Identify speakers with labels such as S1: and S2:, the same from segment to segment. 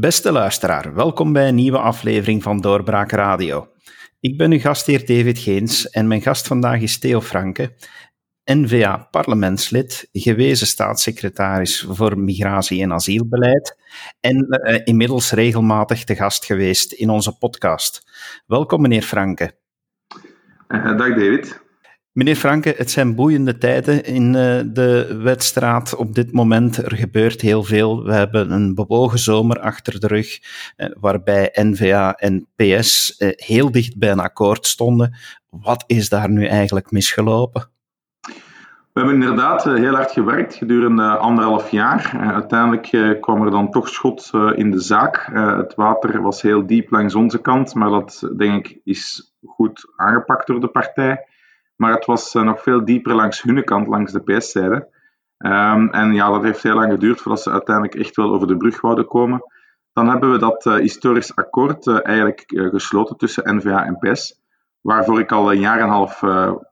S1: Beste luisteraar, welkom bij een nieuwe aflevering van Doorbraak Radio. Ik ben uw gastheer David Geens en mijn gast vandaag is Theo Franke, N-VA-parlementslid, gewezen staatssecretaris voor migratie- en asielbeleid en uh, inmiddels regelmatig te gast geweest in onze podcast. Welkom, meneer Franke.
S2: Uh, dag, David.
S1: Meneer Franke, het zijn boeiende tijden in uh, de wedstraat op dit moment. Er gebeurt heel veel. We hebben een bewogen zomer achter de rug, uh, waarbij NVA en PS uh, heel dicht bij een akkoord stonden. Wat is daar nu eigenlijk misgelopen?
S2: We hebben inderdaad heel hard gewerkt gedurende anderhalf jaar. uiteindelijk kwam er dan toch schot in de zaak. het water was heel diep langs onze kant, maar dat denk ik is goed aangepakt door de partij. Maar het was eh, nog veel dieper langs hun kant, langs de PS-zijde. Um, en ja, dat heeft heel lang geduurd voordat ze uiteindelijk echt wel over de brug wouden komen. Dan hebben we dat uh, historisch akkoord uh, eigenlijk gesloten tussen NVA en PS, waarvoor ik al een jaar en een half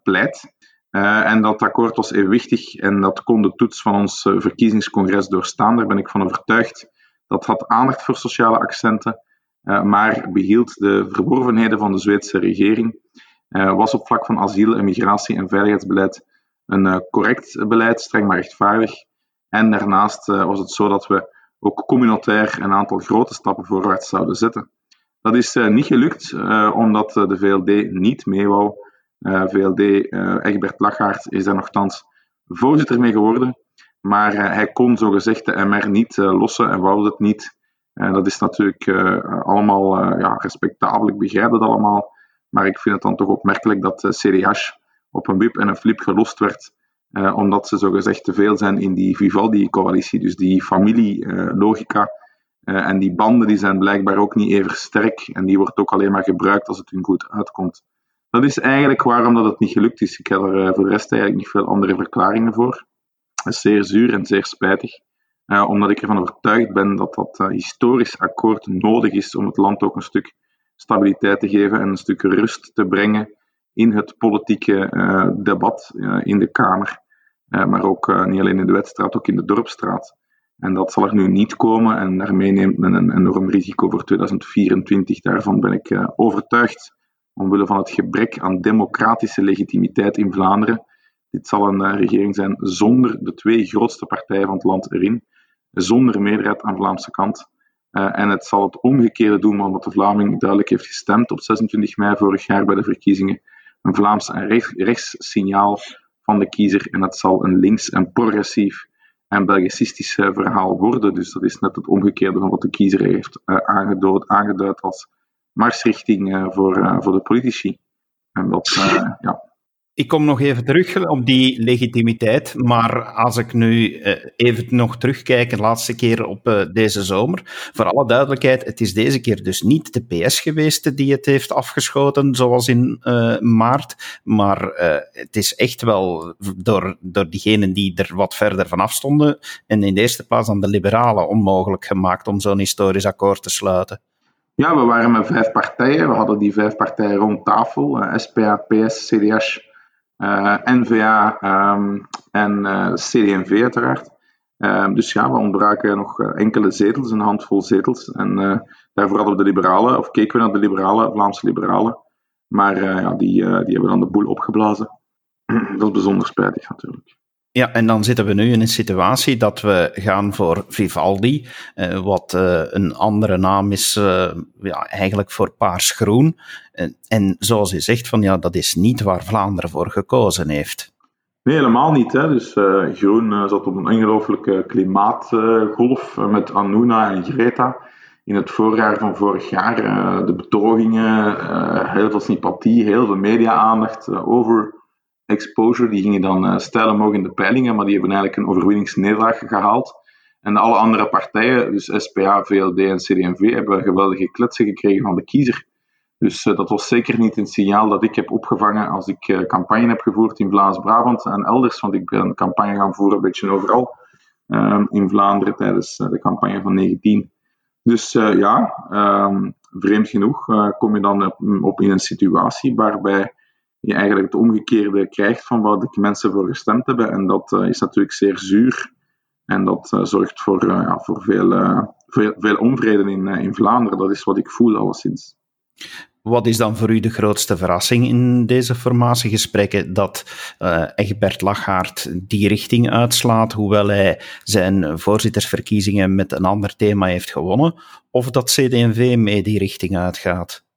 S2: pleit. en dat akkoord was evenwichtig en dat kon de toets van ons verkiezingscongres doorstaan. Daar ben ik van overtuigd. Dat had aandacht voor sociale accenten, maar behield de verworvenheden van de Zweedse regering was op vlak van asiel en migratie en veiligheidsbeleid een uh, correct beleid, streng maar rechtvaardig. En daarnaast uh, was het zo dat we ook communautair een aantal grote stappen voorwaarts zouden zetten. Dat is niet gelukt, omdat de VLD niet mee wou. VLD, Egbert Lachaert, is daar nogthans voorzitter mee geworden. Maar hij kon zogezegd de MR niet lossen en wou het niet. dat is natuurlijk allemaal ja, respectabel, ik begrijp het allemaal. Maar ik vind het dan toch opmerkelijk dat CDH op een wip en een flip gelost werd, eh, omdat ze zogezegd te veel zijn in die Vivaldi-coalitie. Dus die familielogica uh, en die banden die zijn blijkbaar ook niet even sterk en die wordt ook alleen maar gebruikt als het hun goed uitkomt. Dat is eigenlijk waarom dat het niet gelukt is. Ik heb er voor de rest eigenlijk niet veel andere verklaringen voor. Dat is zeer zuur en zeer spijtig. Omdat ik ervan overtuigd ben dat dat historisch akkoord nodig is om het land ook een stuk stabiliteit te geven en een stuk rust te brengen in het politieke uh, debat uh, in de Kamer. Uh, maar ook niet alleen in de wedstraat, ook in de dorpstraat. En dat zal er nu niet komen en daarmee neemt men een enorm risico voor 2024. Daarvan ben ik overtuigd, omwille van het gebrek aan democratische legitimiteit in Vlaanderen. Dit zal een regering zijn zonder de twee grootste partijen van het land erin, zonder meerderheid aan de Vlaamse kant. Uh, en het zal het omgekeerde doen, omdat de Vlaming duidelijk heeft gestemd op 26 mei vorig jaar bij de verkiezingen. Een Vlaams en rechts, signaal van de kiezer. En het zal een links en progressief en Belgicistisch verhaal worden. Dus dat is net het omgekeerde van wat de kiezer heeft uh, aangeduid, aangeduid als marsrichting voor, voor de politici. En dat, ja,
S1: ik kom nog even terug op die legitimiteit, maar als ik nu eh, even nog terugkijk, de laatste keer op eh, deze zomer, voor alle duidelijkheid, het is deze keer dus niet de PS geweest die het heeft afgeschoten, zoals in uh, maart, maar het is echt wel door, door diegenen die er wat verder vanaf stonden, en in de eerste plaats aan de liberalen, onmogelijk gemaakt om zo'n historisch akkoord te sluiten.
S2: Ja, we waren met vijf partijen. We hadden die vijf partijen rond tafel. SPA, PS, eh, NVA um, en uh, eh, CD&V. Uh, dus ja, we ontbraken nog eh, enkele zetels, een handvol zetels. En daarvoor hadden we de liberalen, of keken we naar de liberalen, Vlaamse liberalen. Maar ja, die, die hebben dan de boel opgeblazen. Dat is bijzonder spijtig natuurlijk.
S1: Ja, en dan zitten we nu in een situatie dat we gaan voor Vivaldi, eh, wat eh, een andere naam is uh, ja, eigenlijk voor paarsgroen. En, en zoals u zegt, van, ja, dat is niet waar Vlaanderen voor gekozen heeft.
S2: Nee, helemaal niet. Hè. Dus Groen zat op een ongelooflijke klimaatgolf met Anuna en Greta. In het voorjaar van vorig jaar de betogingen, heel veel sympathie, heel veel media-aandacht over exposure. Die gingen dan uh, stijl omhoog in de peilingen, maar die hebben eigenlijk een overwinningsnederlaag gehaald. En alle andere partijen, dus SPA, VLD en CD&V, hebben geweldige kletsen gekregen van de kiezer. Dus uh, dat was zeker niet een signaal dat ik heb opgevangen als ik uh, campagne heb gevoerd in Vlaams-Brabant en elders, want ik ben campagne gaan voeren een beetje overal ehm, in Vlaanderen tijdens de campagne van 19. Dus ja, um, vreemd genoeg kom je dan op in een situatie waarbij je eigenlijk het omgekeerde krijgt van wat de mensen voor gestemd hebben. En dat uh, is natuurlijk zeer zuur. En dat uh, zorgt voor, uh, ja, voor veel veel, veel onvrede in, in Vlaanderen. Dat is wat ik voel alleszins.
S1: Wat is dan voor u de grootste verrassing in deze formatiegesprekken? Dat Egbert Lachaert die richting uitslaat, hoewel hij zijn voorzittersverkiezingen met een ander thema heeft gewonnen? Of dat CD&V mee die richting uitgaat?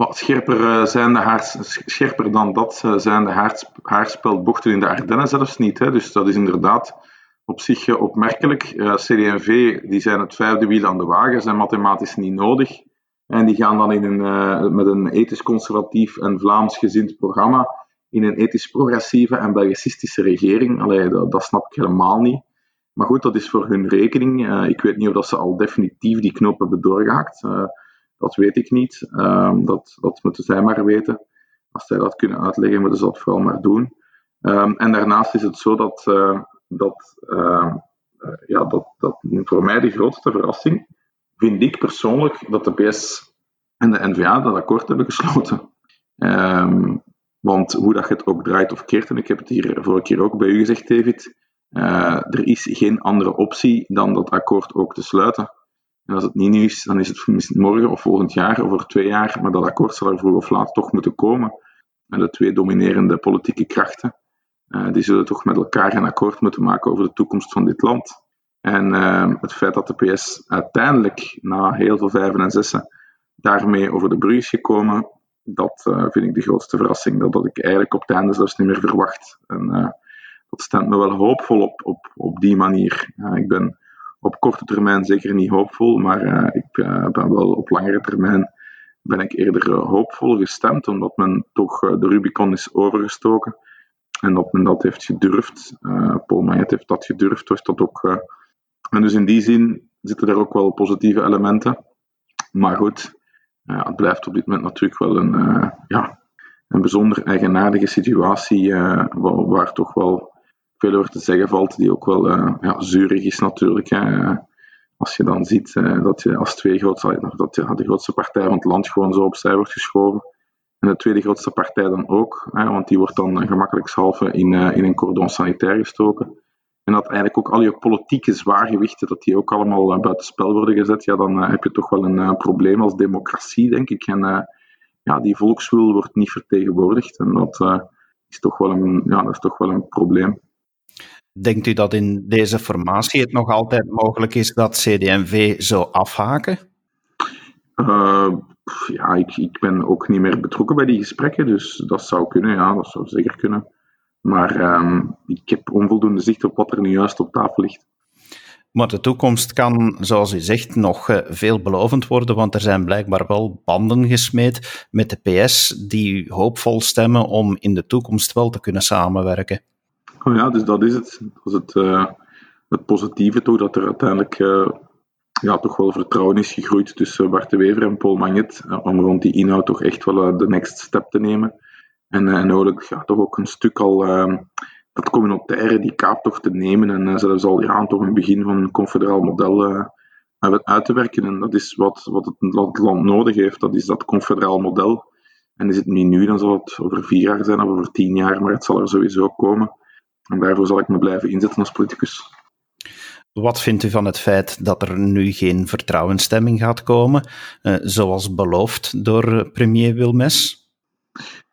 S2: Wat scherper, uh, zijn de haars, scherper dan dat uh, zijn de haars, in de Ardennen zelfs niet. Hè? Dus dat is inderdaad op zich opmerkelijk. CD&V die zijn het vijfde wiel aan de wagen, zijn mathematisch niet nodig. En die gaan dan in een, uh, met een ethisch-conservatief en Vlaams-gezind programma in een ethisch-progressieve en belgicistische regering. Allee, dat, snap ik helemaal niet. Maar goed, dat is voor hun rekening. Uh, ik weet niet of dat ze al definitief die knop hebben doorgehaakt. Dat weet ik niet. Um, dat, dat moeten zij maar weten. Als zij dat kunnen uitleggen, moeten ze dat vooral maar doen. Um, en daarnaast is het zo dat, dat, ja, dat, dat voor mij de grootste verrassing vind ik persoonlijk dat de PS en de NVA dat akkoord hebben gesloten. Want hoe dat het ook draait of keert, en ik heb het hier vorige keer ook bij u gezegd, David, uh, er is geen andere optie dan dat akkoord ook te sluiten. En als het niet nu is, dan is het misschien morgen of volgend jaar of over twee jaar, maar dat akkoord zal er vroeg of laat toch moeten komen. En de twee dominerende politieke krachten, uh, die zullen toch met elkaar een akkoord moeten maken over de toekomst van dit land. En uh, het feit dat de PS uiteindelijk, na heel veel vijven en zessen, daarmee over de brug is gekomen, dat uh, vind ik de grootste verrassing. Dat had ik eigenlijk op het einde zelfs niet meer verwacht. En uh, dat stemt me wel hoopvol op, op, op die manier. ik ben op korte termijn zeker niet hoopvol, maar ik ben wel op langere termijn ben ik eerder hoopvol gestemd, omdat men toch de Rubicon is overgestoken. En dat men dat heeft gedurfd. Paul Maillet heeft dat gedurfd, heeft dat ook en dus in die zin zitten er ook wel positieve elementen. Maar goed, het blijft op dit moment natuurlijk wel een, ja, een bijzonder eigenaardige situatie, waar, toch wel veel over te zeggen valt, die ook wel ja, zuurig is natuurlijk. Hè. Als je dan ziet dat je als twee grootste, dat je, de grootste partij van het land gewoon zo opzij wordt geschoven. En de tweede grootste partij dan ook, hè, want die wordt dan gemakkelijkshalve in, in een cordon sanitair gestoken. En dat eigenlijk ook al je politieke zwaargewichten, dat die ook allemaal uh, buitenspel worden gezet, ja, dan heb je toch wel een probleem als democratie, denk ik. En ja, die volkswil wordt niet vertegenwoordigd. En dat, is, toch wel een, ja, dat is toch wel een probleem.
S1: Denkt u dat in deze formatie het nog altijd mogelijk is dat CD&V zou afhaken?
S2: ja, ik, ik ben ook niet meer betrokken bij die gesprekken, dus dat zou kunnen, ja, dat zou zeker kunnen. Maar um, ik heb onvoldoende zicht op wat er nu juist op tafel ligt.
S1: Maar de toekomst kan, zoals u zegt, nog uh, veelbelovend worden, want er zijn blijkbaar wel banden gesmeed met de PS die hoopvol stemmen om in de toekomst wel te kunnen samenwerken.
S2: Oh ja, dus dat is het. Dat is het, uh, het positieve toch, dat er uiteindelijk uh, ja, toch wel vertrouwen is gegroeid tussen Bart de Wever en Paul Magnet, om rond die inhoud toch echt wel de next step te nemen. En, en ja, toch ook een stuk al uh, dat communautaire, die kaaptocht te nemen en zelfs al ja, toch een begin van een confederaal model uit te werken. En dat is wat, wat het land nodig heeft, dat is dat confederaal model. En is het niet nu, dan zal het over vier jaar zijn of over tien jaar, maar het zal er sowieso komen. En daarvoor zal ik me blijven inzetten als politicus.
S1: Wat vindt u van het feit dat er nu geen vertrouwensstemming gaat komen, uh, zoals beloofd door premier Wilmes?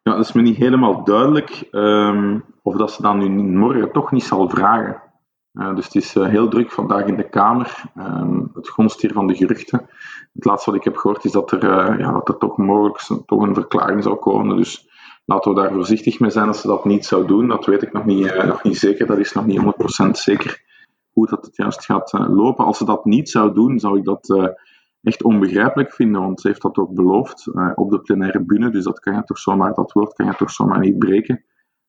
S2: Ja, dat is me niet helemaal duidelijk um, of dat ze dan nu morgen toch niet zal vragen. Uh, dus het is uh, heel druk vandaag in de Kamer. Um, het gonst hier van de geruchten. Het laatste wat ik heb gehoord is dat er, uh, ja, dat er toch mogelijk toch een verklaring zou komen. Dus laten we daar voorzichtig mee zijn als ze dat niet zou doen. Dat weet ik nog niet, nog niet zeker. Dat is nog niet 100% zeker hoe dat het juist gaat lopen. Als ze dat niet zou doen, zou ik dat echt onbegrijpelijk vinden, want ze heeft dat ook beloofd op de plenaire bühne, dus dat kan je toch zomaar, dat woord kan je toch zomaar niet breken.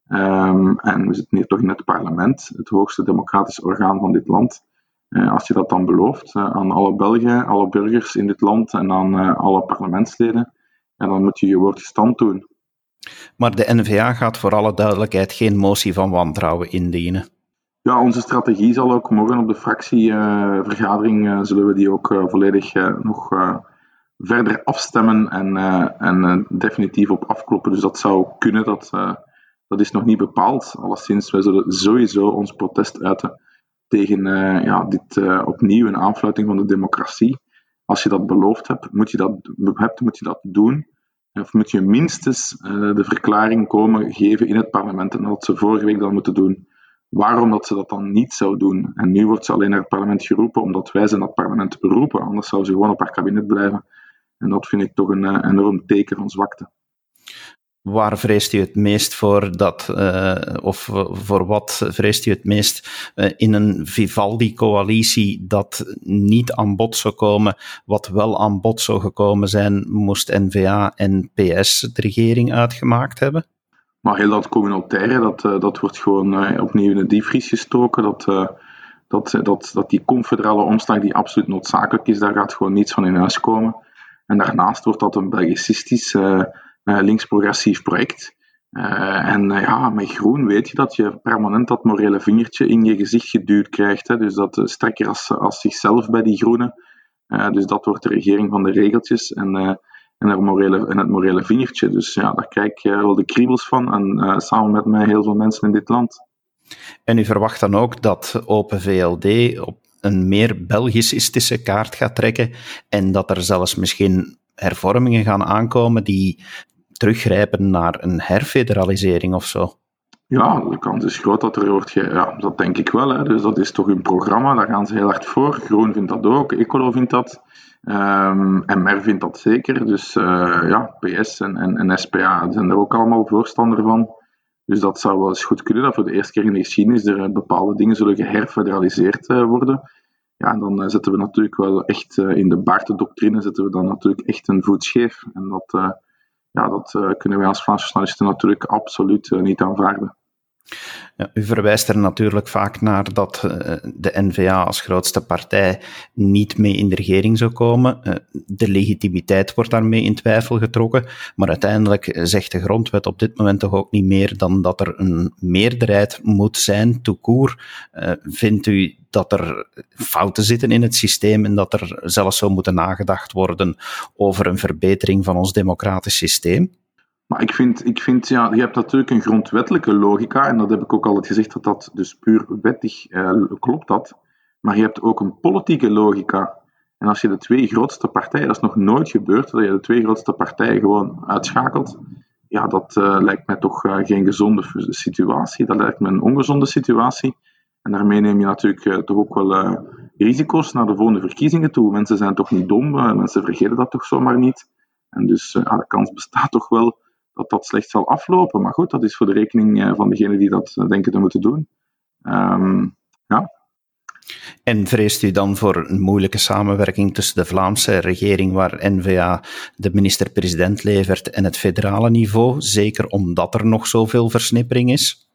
S2: Um, en we zitten hier toch in het parlement, het hoogste democratische orgaan van dit land. Als je dat dan belooft aan alle Belgen, alle burgers in dit land en aan alle parlementsleden, en dan moet je je woord stand doen.
S1: Maar de NVA gaat voor alle duidelijkheid geen motie van wantrouwen indienen.
S2: Ja, onze strategie zal ook morgen op de fractievergadering uh, zullen we die ook uh, volledig nog verder afstemmen en, en definitief op afkloppen. Dus dat zou kunnen, dat, dat is nog niet bepaald. Alleszins, wij zullen sowieso ons protest uiten tegen ja, dit opnieuw een aanfluiting van de democratie. Als je dat beloofd hebt, moet je dat, hebt, moet je dat doen. Of moet je minstens de verklaring komen geven in het parlement. En dat ze vorige week dan moeten doen waarom dat ze dat dan niet zou doen. En nu wordt ze alleen naar het parlement geroepen omdat wij ze naar het parlement roepen. Anders zou ze gewoon op haar kabinet blijven. En dat vind ik toch een uh, enorm teken van zwakte.
S1: Waar vreest u het meest voor dat, uh, of voor wat vreest u het meest uh, in een Vivaldi-coalitie dat niet aan bod zou komen, wat wel aan bod zou gekomen zijn, moest N-VA en PS de regering uitgemaakt hebben?
S2: Maar heel dat communautaire, dat, uh, dat wordt gewoon opnieuw in de diepvries gestoken. Dat, dat, dat, dat die confederale omslag die absoluut noodzakelijk is, daar gaat gewoon niets van in huis komen. En daarnaast wordt dat een Belgicistisch links-progressief project. Uh, en ja, met groen weet je dat je permanent dat morele vingertje in je gezicht geduwd krijgt. Hè? Dus dat strekker als, als zichzelf bij die groenen. dus dat wordt de regering van de regeltjes en, en, morele, en het morele vingertje. Dus ja, daar krijg ik wel de kriebels van. En samen met mij heel veel mensen in dit land.
S1: En u verwacht dan ook dat Open VLD op een meer Belgische kaart gaat trekken en dat er zelfs misschien hervormingen gaan aankomen die teruggrijpen naar een herfederalisering of zo.
S2: Ja, de kans is groot dat er wordt. Ge... Ja, dat denk ik wel. Hè. Dus dat is toch hun programma, daar gaan ze heel hard voor. Groen vindt dat ook, Ecolo vindt dat. Um, ehm, MR vindt dat zeker. Dus uh, ja, PS en, en, en SPA zijn er ook allemaal voorstander van. Dus dat zou wel eens goed kunnen, dat voor de eerste keer in de geschiedenis er eh, bepaalde dingen zullen geherfederaliseerd eh, worden. Ja, en dan eh, zetten we natuurlijk wel echt in de baartendoctrine zetten we dan natuurlijk echt een voet scheef. En dat, ja, dat kunnen wij als Vlaamse journalisten natuurlijk absoluut niet aanvaarden.
S1: Ja, u verwijst er natuurlijk vaak naar dat uh, de NVA als grootste partij niet mee in de regering zou komen. De legitimiteit wordt daarmee in twijfel getrokken. Maar uiteindelijk zegt de grondwet op dit moment toch ook niet meer dan dat er een meerderheid moet zijn. Uh, vindt u dat er fouten zitten in het systeem en dat er zelfs zou moeten nagedacht worden over een verbetering van ons democratisch systeem?
S2: Maar ik vind, ik vind ja, je hebt natuurlijk een grondwettelijke logica, en dat heb ik ook altijd gezegd, dat dat dus puur wettig eh, klopt dat. Maar je hebt ook een politieke logica. En als je de twee grootste partijen, dat is nog nooit gebeurd, dat je de twee grootste partijen gewoon uitschakelt, ja, dat uh, lijkt mij toch uh, geen gezonde situatie. Dat lijkt me een ongezonde situatie. En daarmee neem je natuurlijk uh, toch ook wel risico's naar de volgende verkiezingen toe. Mensen zijn toch niet dom, mensen vergeten dat toch zomaar niet. En dus de kans bestaat toch wel dat dat slecht zal aflopen. Maar goed, dat is voor de rekening eh, van degenen die dat eh, denken te moeten doen. Um, ja.
S1: En vreest u dan voor een moeilijke samenwerking tussen de Vlaamse regering, waar NVA de minister-president levert, en het federale niveau, zeker omdat er nog zoveel versnippering is?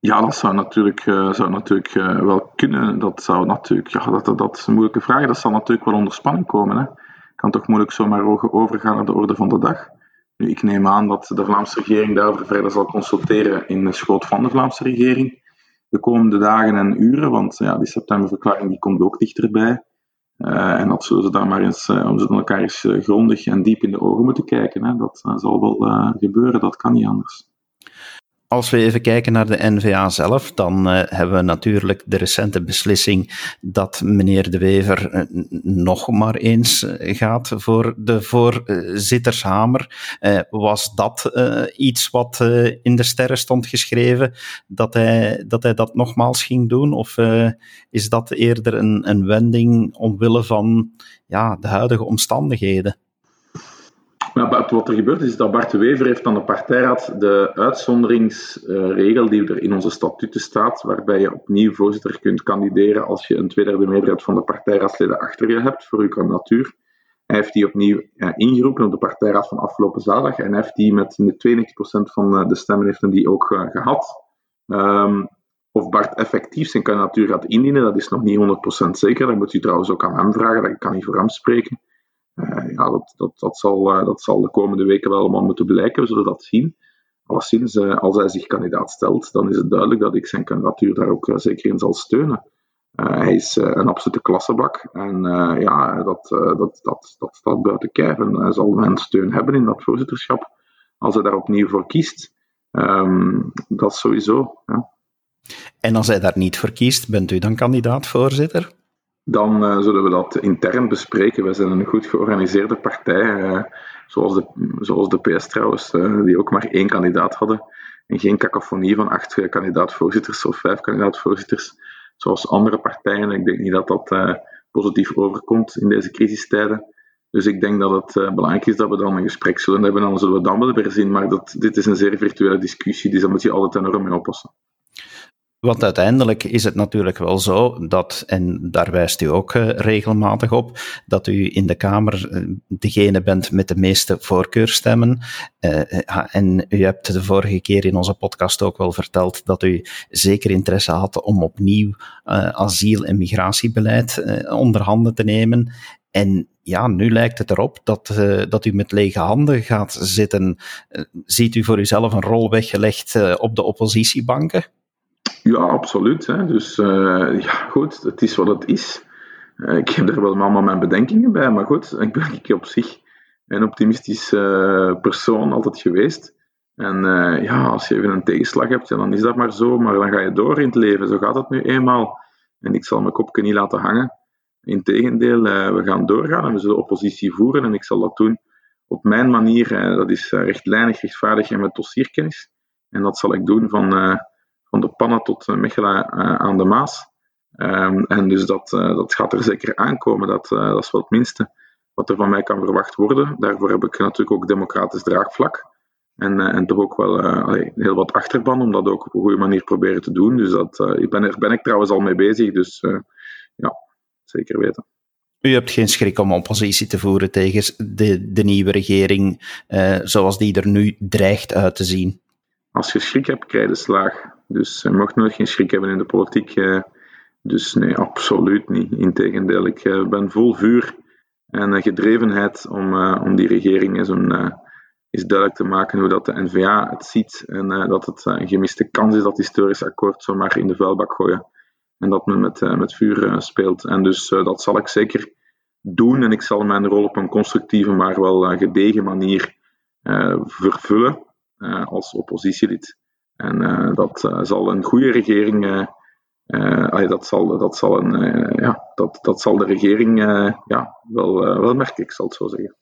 S2: Ja, dat zou natuurlijk, uh, zou natuurlijk uh, wel kunnen. Dat zou natuurlijk, ja, dat, dat, dat is een moeilijke vraag. Dat zal natuurlijk wel onder spanning komen. Hè. Kan toch moeilijk zomaar overgaan naar de orde van de dag. Nu, ik neem aan dat de Vlaamse regering daarover verder zal consulteren in de schoot van de Vlaamse regering de komende dagen en uren, want ja, die septemberverklaring die komt ook dichterbij. Uh, en dat zullen ze daar maar eens, uh, ze elkaar eens grondig en diep in de ogen moeten kijken. Hè. Dat zal wel gebeuren, dat kan niet anders.
S1: Als we even kijken naar de NVA zelf, dan uh, hebben we natuurlijk de recente beslissing dat meneer De Wever uh, nog maar eens uh, gaat voor de voorzittershamer. was dat iets wat in de sterren stond geschreven, dat hij dat, hij dat nogmaals ging doen? Of is dat eerder een, een wending omwille van ja, de huidige omstandigheden?
S2: Maar wat er gebeurt is dat Bart de Wever heeft aan de partijraad de uitzonderingsregel die er in onze statuten staat, waarbij je opnieuw voorzitter kunt kandideren als je een tweederde meerderheid van de partijraadsleden achter je hebt voor je kandidatuur. Hij heeft die opnieuw ingeroepen op de partijraad van afgelopen zaterdag en heeft die met 92% van eh, de stemmen heeft die ook uh, gehad. Um, of Bart effectief zijn kandidatuur gaat indienen, dat is nog niet 100% zeker. Dat moet u trouwens ook aan hem vragen, dat kan niet voor hem spreken. Eh, ja, dat, dat, dat, zal, eh, dat zal de komende weken wel allemaal moeten blijken. We zullen dat zien. Alleszins, eh, als hij zich kandidaat stelt, dan is het duidelijk dat ik zijn kandidatuur daar ook zeker in zal steunen. hij is een absolute klassebak en ja, dat, dat, dat, dat staat buiten kijf. En hij zal mijn steun hebben in dat voorzitterschap als hij daar opnieuw voor kiest. Um, dat sowieso.
S1: En als hij daar niet voor kiest, bent u dan kandidaat-voorzitter?
S2: Dan uh, zullen we dat intern bespreken. We zijn een goed georganiseerde partij, uh, zoals, de, zoals de PS trouwens, uh, die ook maar één kandidaat hadden. En geen cacophonie van acht kandidaat-voorzitters of vijf kandidaat-voorzitters, zoals andere partijen. Ik denk niet dat dat positief overkomt in deze crisistijden. Dus ik denk dat het belangrijk is dat we dan een gesprek zullen hebben. Dan zullen we dan wel weer zien. Maar dat, dit is een zeer virtuele discussie, dus daar moet je altijd enorm mee oppassen.
S1: Want uiteindelijk is het natuurlijk wel zo dat, en daar wijst u ook uh, regelmatig op, dat u in de Kamer uh, degene bent met de meeste voorkeurstemmen. Uh, en u hebt de vorige keer in onze podcast ook wel verteld dat u zeker interesse had om opnieuw asiel- en migratiebeleid onder handen te nemen. En ja, nu lijkt het erop dat, dat u met lege handen gaat zitten. ziet u voor uzelf een rol weggelegd op de oppositiebanken?
S2: Ja, absoluut. Hè. Dus uh, ja, goed, het is wat het is. Uh, ik heb er wel allemaal mijn bedenkingen bij, maar goed, ik ben ik op zich een optimistisch uh, persoon altijd geweest. En ja, als je even een tegenslag hebt, dan is dat maar zo, maar dan ga je door in het leven. Zo gaat het nu eenmaal. En ik zal mijn kopje niet laten hangen. Integendeel, we gaan doorgaan en we zullen oppositie voeren en ik zal dat doen op mijn manier. dat is rechtlijnig, rechtvaardig en met dossierkennis. En dat zal ik doen van van de Panna tot eh, Mechelen eh, aan de Maas. Um, en dus dat, uh, dat gaat er zeker aankomen. Dat, dat is wel het minste wat er van mij kan verwacht worden. Daarvoor heb ik natuurlijk ook democratisch draagvlak. En, en toch ook wel heel wat achterban om dat ook op een goede manier proberen te doen. Dus dat, ik ben, er ben ik trouwens al mee bezig. Dus ja, zeker weten.
S1: U hebt geen schrik om oppositie te voeren tegen de, de nieuwe regering zoals die er nu dreigt uit te zien?
S2: Als je schrik hebt, krijg je slaag. Dus je mag nooit geen schrik hebben in de politiek. Eh, dus nee, absoluut niet. Integendeel, ik eh, ben vol vuur en gedrevenheid om, eh, om die regering eens, een, eens duidelijk te maken hoe dat de NVA het ziet en dat het een gemiste kans is dat historisch akkoord zomaar in de vuilbak gooien. En dat men met, met vuur speelt. En dus dat zal ik zeker doen en ik zal mijn rol op een constructieve, maar wel gedegen manier vervullen als oppositielid. En uh, dat uh, zal een goede regering, dat, zal, dat, zal een, ja, dat, dat zal de regering ja, wel, wel merken, ik zal het zo zeggen.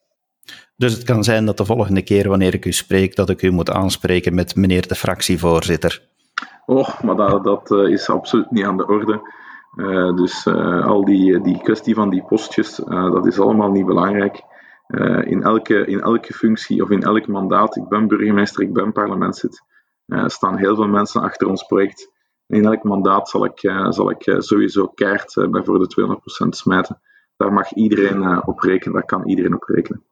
S1: Dus het kan zijn dat de volgende keer wanneer ik u spreek, dat ik u moet aanspreken met meneer de fractievoorzitter.
S2: Oh, maar dat, dat is absoluut niet aan de orde. Uh, dus uh, al die, die kwestie van die postjes, uh, dat is allemaal niet belangrijk. In, elke, in elke functie of in elk mandaat, ik ben burgemeester, ik ben parlementslid, eh, staan heel veel mensen achter ons project. In elk mandaat zal ik, eh, zal ik eh, sowieso keihard bij voor de 200% smijten. Daar mag iedereen op rekenen, daar kan iedereen op rekenen.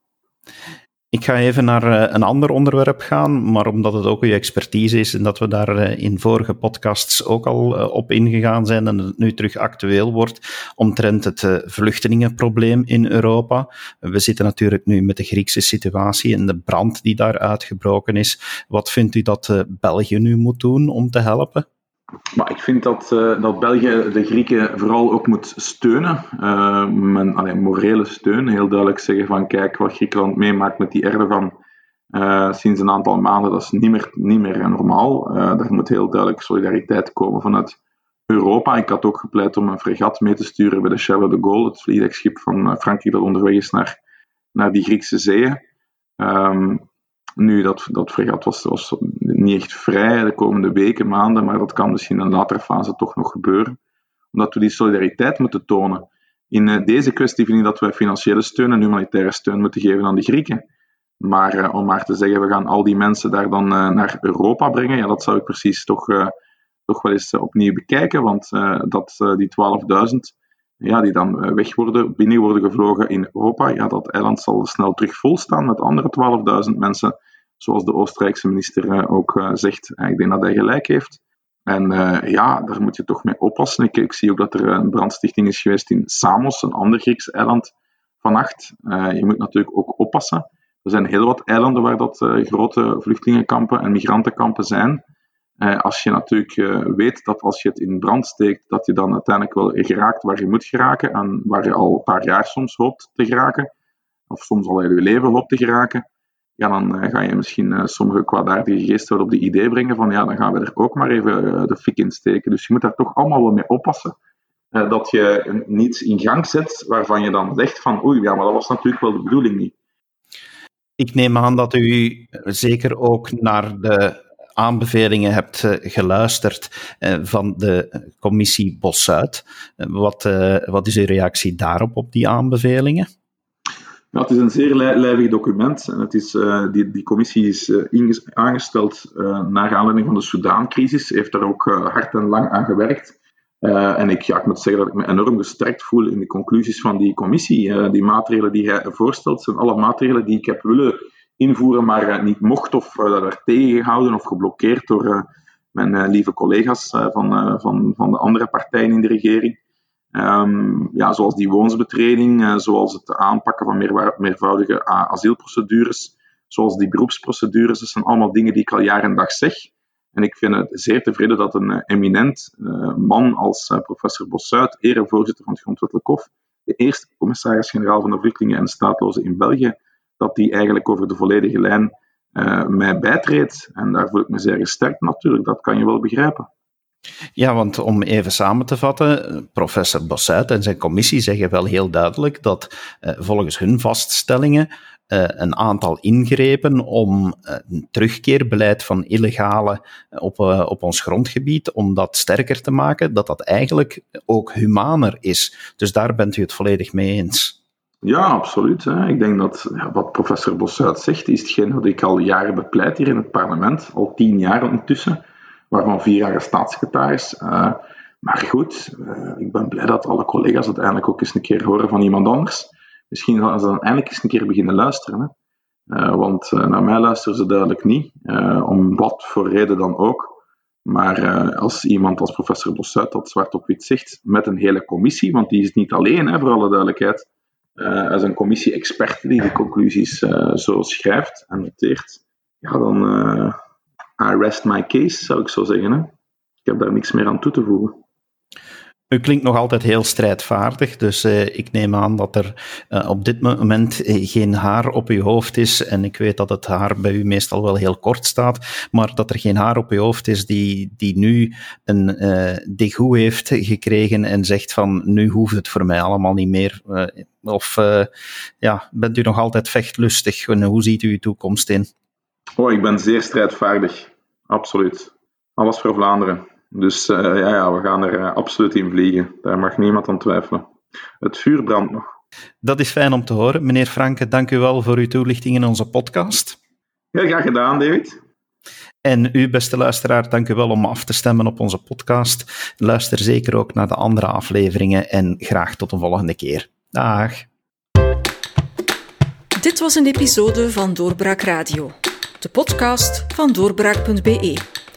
S1: Ik ga even naar een ander onderwerp gaan, maar omdat het ook uw expertise is en dat we daar in vorige podcasts ook al op ingegaan zijn en het nu terug actueel wordt, omtrent het vluchtelingenprobleem in Europa. We zitten natuurlijk nu met de Griekse situatie en de brand die daar uitgebroken is. Wat vindt u dat België nu moet doen om te helpen?
S2: Maar ik vind dat, uh, dat België de Grieken vooral ook moet steunen. Uh, men, allee, morele steun. Heel duidelijk zeggen van kijk wat Griekenland meemaakt met die Erdogan uh, sinds een aantal maanden. Dat is niet meer, niet meer normaal. daar moet heel duidelijk solidariteit komen vanuit Europa. Ik had ook gepleit om een fregat mee te sturen bij de Charles de Gaulle, het vliegdekschip van Frankrijk dat onderweg is naar, naar die Griekse zeeën. Um, nu, dat, dat fregat was, niet echt vrij de komende weken, maanden, maar dat kan misschien in een latere fase toch nog gebeuren. Omdat we die solidariteit moeten tonen. In uh, deze kwestie vind ik dat we financiële steun en humanitaire steun moeten geven aan de Grieken. Maar uh, om maar te zeggen, we gaan al die mensen daar dan uh, naar Europa brengen, ja, dat zou ik precies toch, toch wel eens opnieuw bekijken. Want dat die 12.000 ja, die dan weg worden, binnen worden gevlogen in Europa, ja, dat eiland zal snel terug vol staan met andere 12.000 mensen zoals de Oostenrijkse minister eh, ook eh, zegt. Ik denk dat hij gelijk heeft. En eh, ja, daar moet je toch mee oppassen. Ik, zie ook dat er een brandstichting is geweest in Samos, een ander Grieks eiland, vannacht. je moet natuurlijk ook oppassen. Er zijn heel wat eilanden waar dat grote vluchtelingenkampen en migrantenkampen zijn. Als je natuurlijk weet dat als je het in brand steekt, dat je dan uiteindelijk wel geraakt waar je moet geraken en waar je al een paar jaar soms hoopt te geraken, of soms al je leven hoopt te geraken, ja, dan ga je misschien sommige kwaadaardige geesten op de idee brengen van ja, dan gaan we er ook maar even de fik in steken. Dus je moet daar toch allemaal wel mee oppassen. dat je niets in gang zet waarvan je dan zegt van oei, ja, maar dat was natuurlijk wel de bedoeling niet.
S1: Ik neem aan dat u zeker ook naar de aanbevelingen hebt eh, geluisterd eh, van de commissie Bos-Zuid. Eh, wat, wat is uw reactie daarop, op die aanbevelingen?
S2: Ja, het is een zeer lijvig document. En het is, die, die commissie is aangesteld naar aanleiding van de Soudaan-crisis. Heeft daar ook hard en lang aan gewerkt. en ik, ja, ik moet zeggen dat ik me enorm gesterkt voel in de conclusies van die commissie. die maatregelen die hij voorstelt, zijn alle maatregelen die ik heb willen invoeren, maar eh, niet mocht of uh, werd tegengehouden of geblokkeerd door uh, mijn lieve collega's van, van, van de andere partijen in de regering. Um, ja, zoals die woonsbetreding, zoals het aanpakken van meer, meervoudige asielprocedures, zoals die beroepsprocedures. Dat zijn allemaal dingen die ik al jaren en dag zeg. En ik vind het zeer tevreden dat een eminent man als professor Bossuit, erevoorzitter van het Grondwettelijk Hof, de eerste commissaris-generaal van de vluchtelingen en statelozen in België, dat die eigenlijk over de volledige lijn uh, mij bijtreedt. En daar voel ik me zeer gesterkt natuurlijk, dat kan je wel begrijpen.
S1: Ja, want om even samen te vatten, professor Bossuit en zijn commissie zeggen wel heel duidelijk dat uh, volgens hun vaststellingen uh, een aantal ingrepen om een terugkeerbeleid van illegale op, op ons grondgebied, om dat sterker te maken, dat dat eigenlijk ook humaner is. Dus daar bent u het volledig mee eens.
S2: Ja, absoluut. Hè. Ik denk dat ja, wat professor Bossuit zegt, is hetgeen dat ik al jaren bepleit hier in het parlement, al tien jaar ondertussen, waarvan vier jaar staatssecretaris. Uh, maar goed, uh, ik ben blij dat alle collega's uiteindelijk ook eens een keer horen van iemand anders. Misschien gaan ze dan eindelijk eens een keer beginnen luisteren. Hè. Uh, want naar mij luisteren ze duidelijk niet, om wat voor reden dan ook. Maar als iemand als professor Bossuit dat zwart op wit zegt, met een hele commissie, want die is niet alleen, hè, voor alle duidelijkheid, uh, als een commissie experten die de conclusies uh, zo schrijft en noteert, ja, dan uh, I rest my case, zou ik zo zeggen. Ik heb daar niks meer aan toe te voegen.
S1: U klinkt nog altijd heel strijdvaardig, dus uh, ik neem aan dat er uh, op dit moment geen haar op uw hoofd is. En ik weet dat het haar bij u meestal wel heel kort staat, maar dat er geen haar op uw hoofd is die, die nu een uh, degoe heeft gekregen en zegt van nu hoeft het voor mij allemaal niet meer. of ja, bent u nog altijd vechtlustig en hoe ziet u uw toekomst in?
S2: Oh, ik ben zeer strijdvaardig, absoluut. Alles voor Vlaanderen. Dus uh, ja, ja, we gaan er uh, absoluut in vliegen. Daar mag niemand aan twijfelen. Het vuur brandt nog.
S1: Dat is fijn om te horen. Meneer Franke, dank u wel voor uw toelichting in onze podcast.
S2: Heel graag gedaan, David.
S1: En u, beste luisteraar, dank u wel om af te stemmen op onze podcast. Luister zeker ook naar de andere afleveringen en graag tot een volgende keer. Dag.
S3: Dit was een episode van Doorbraak Radio, de podcast van doorbraak.be.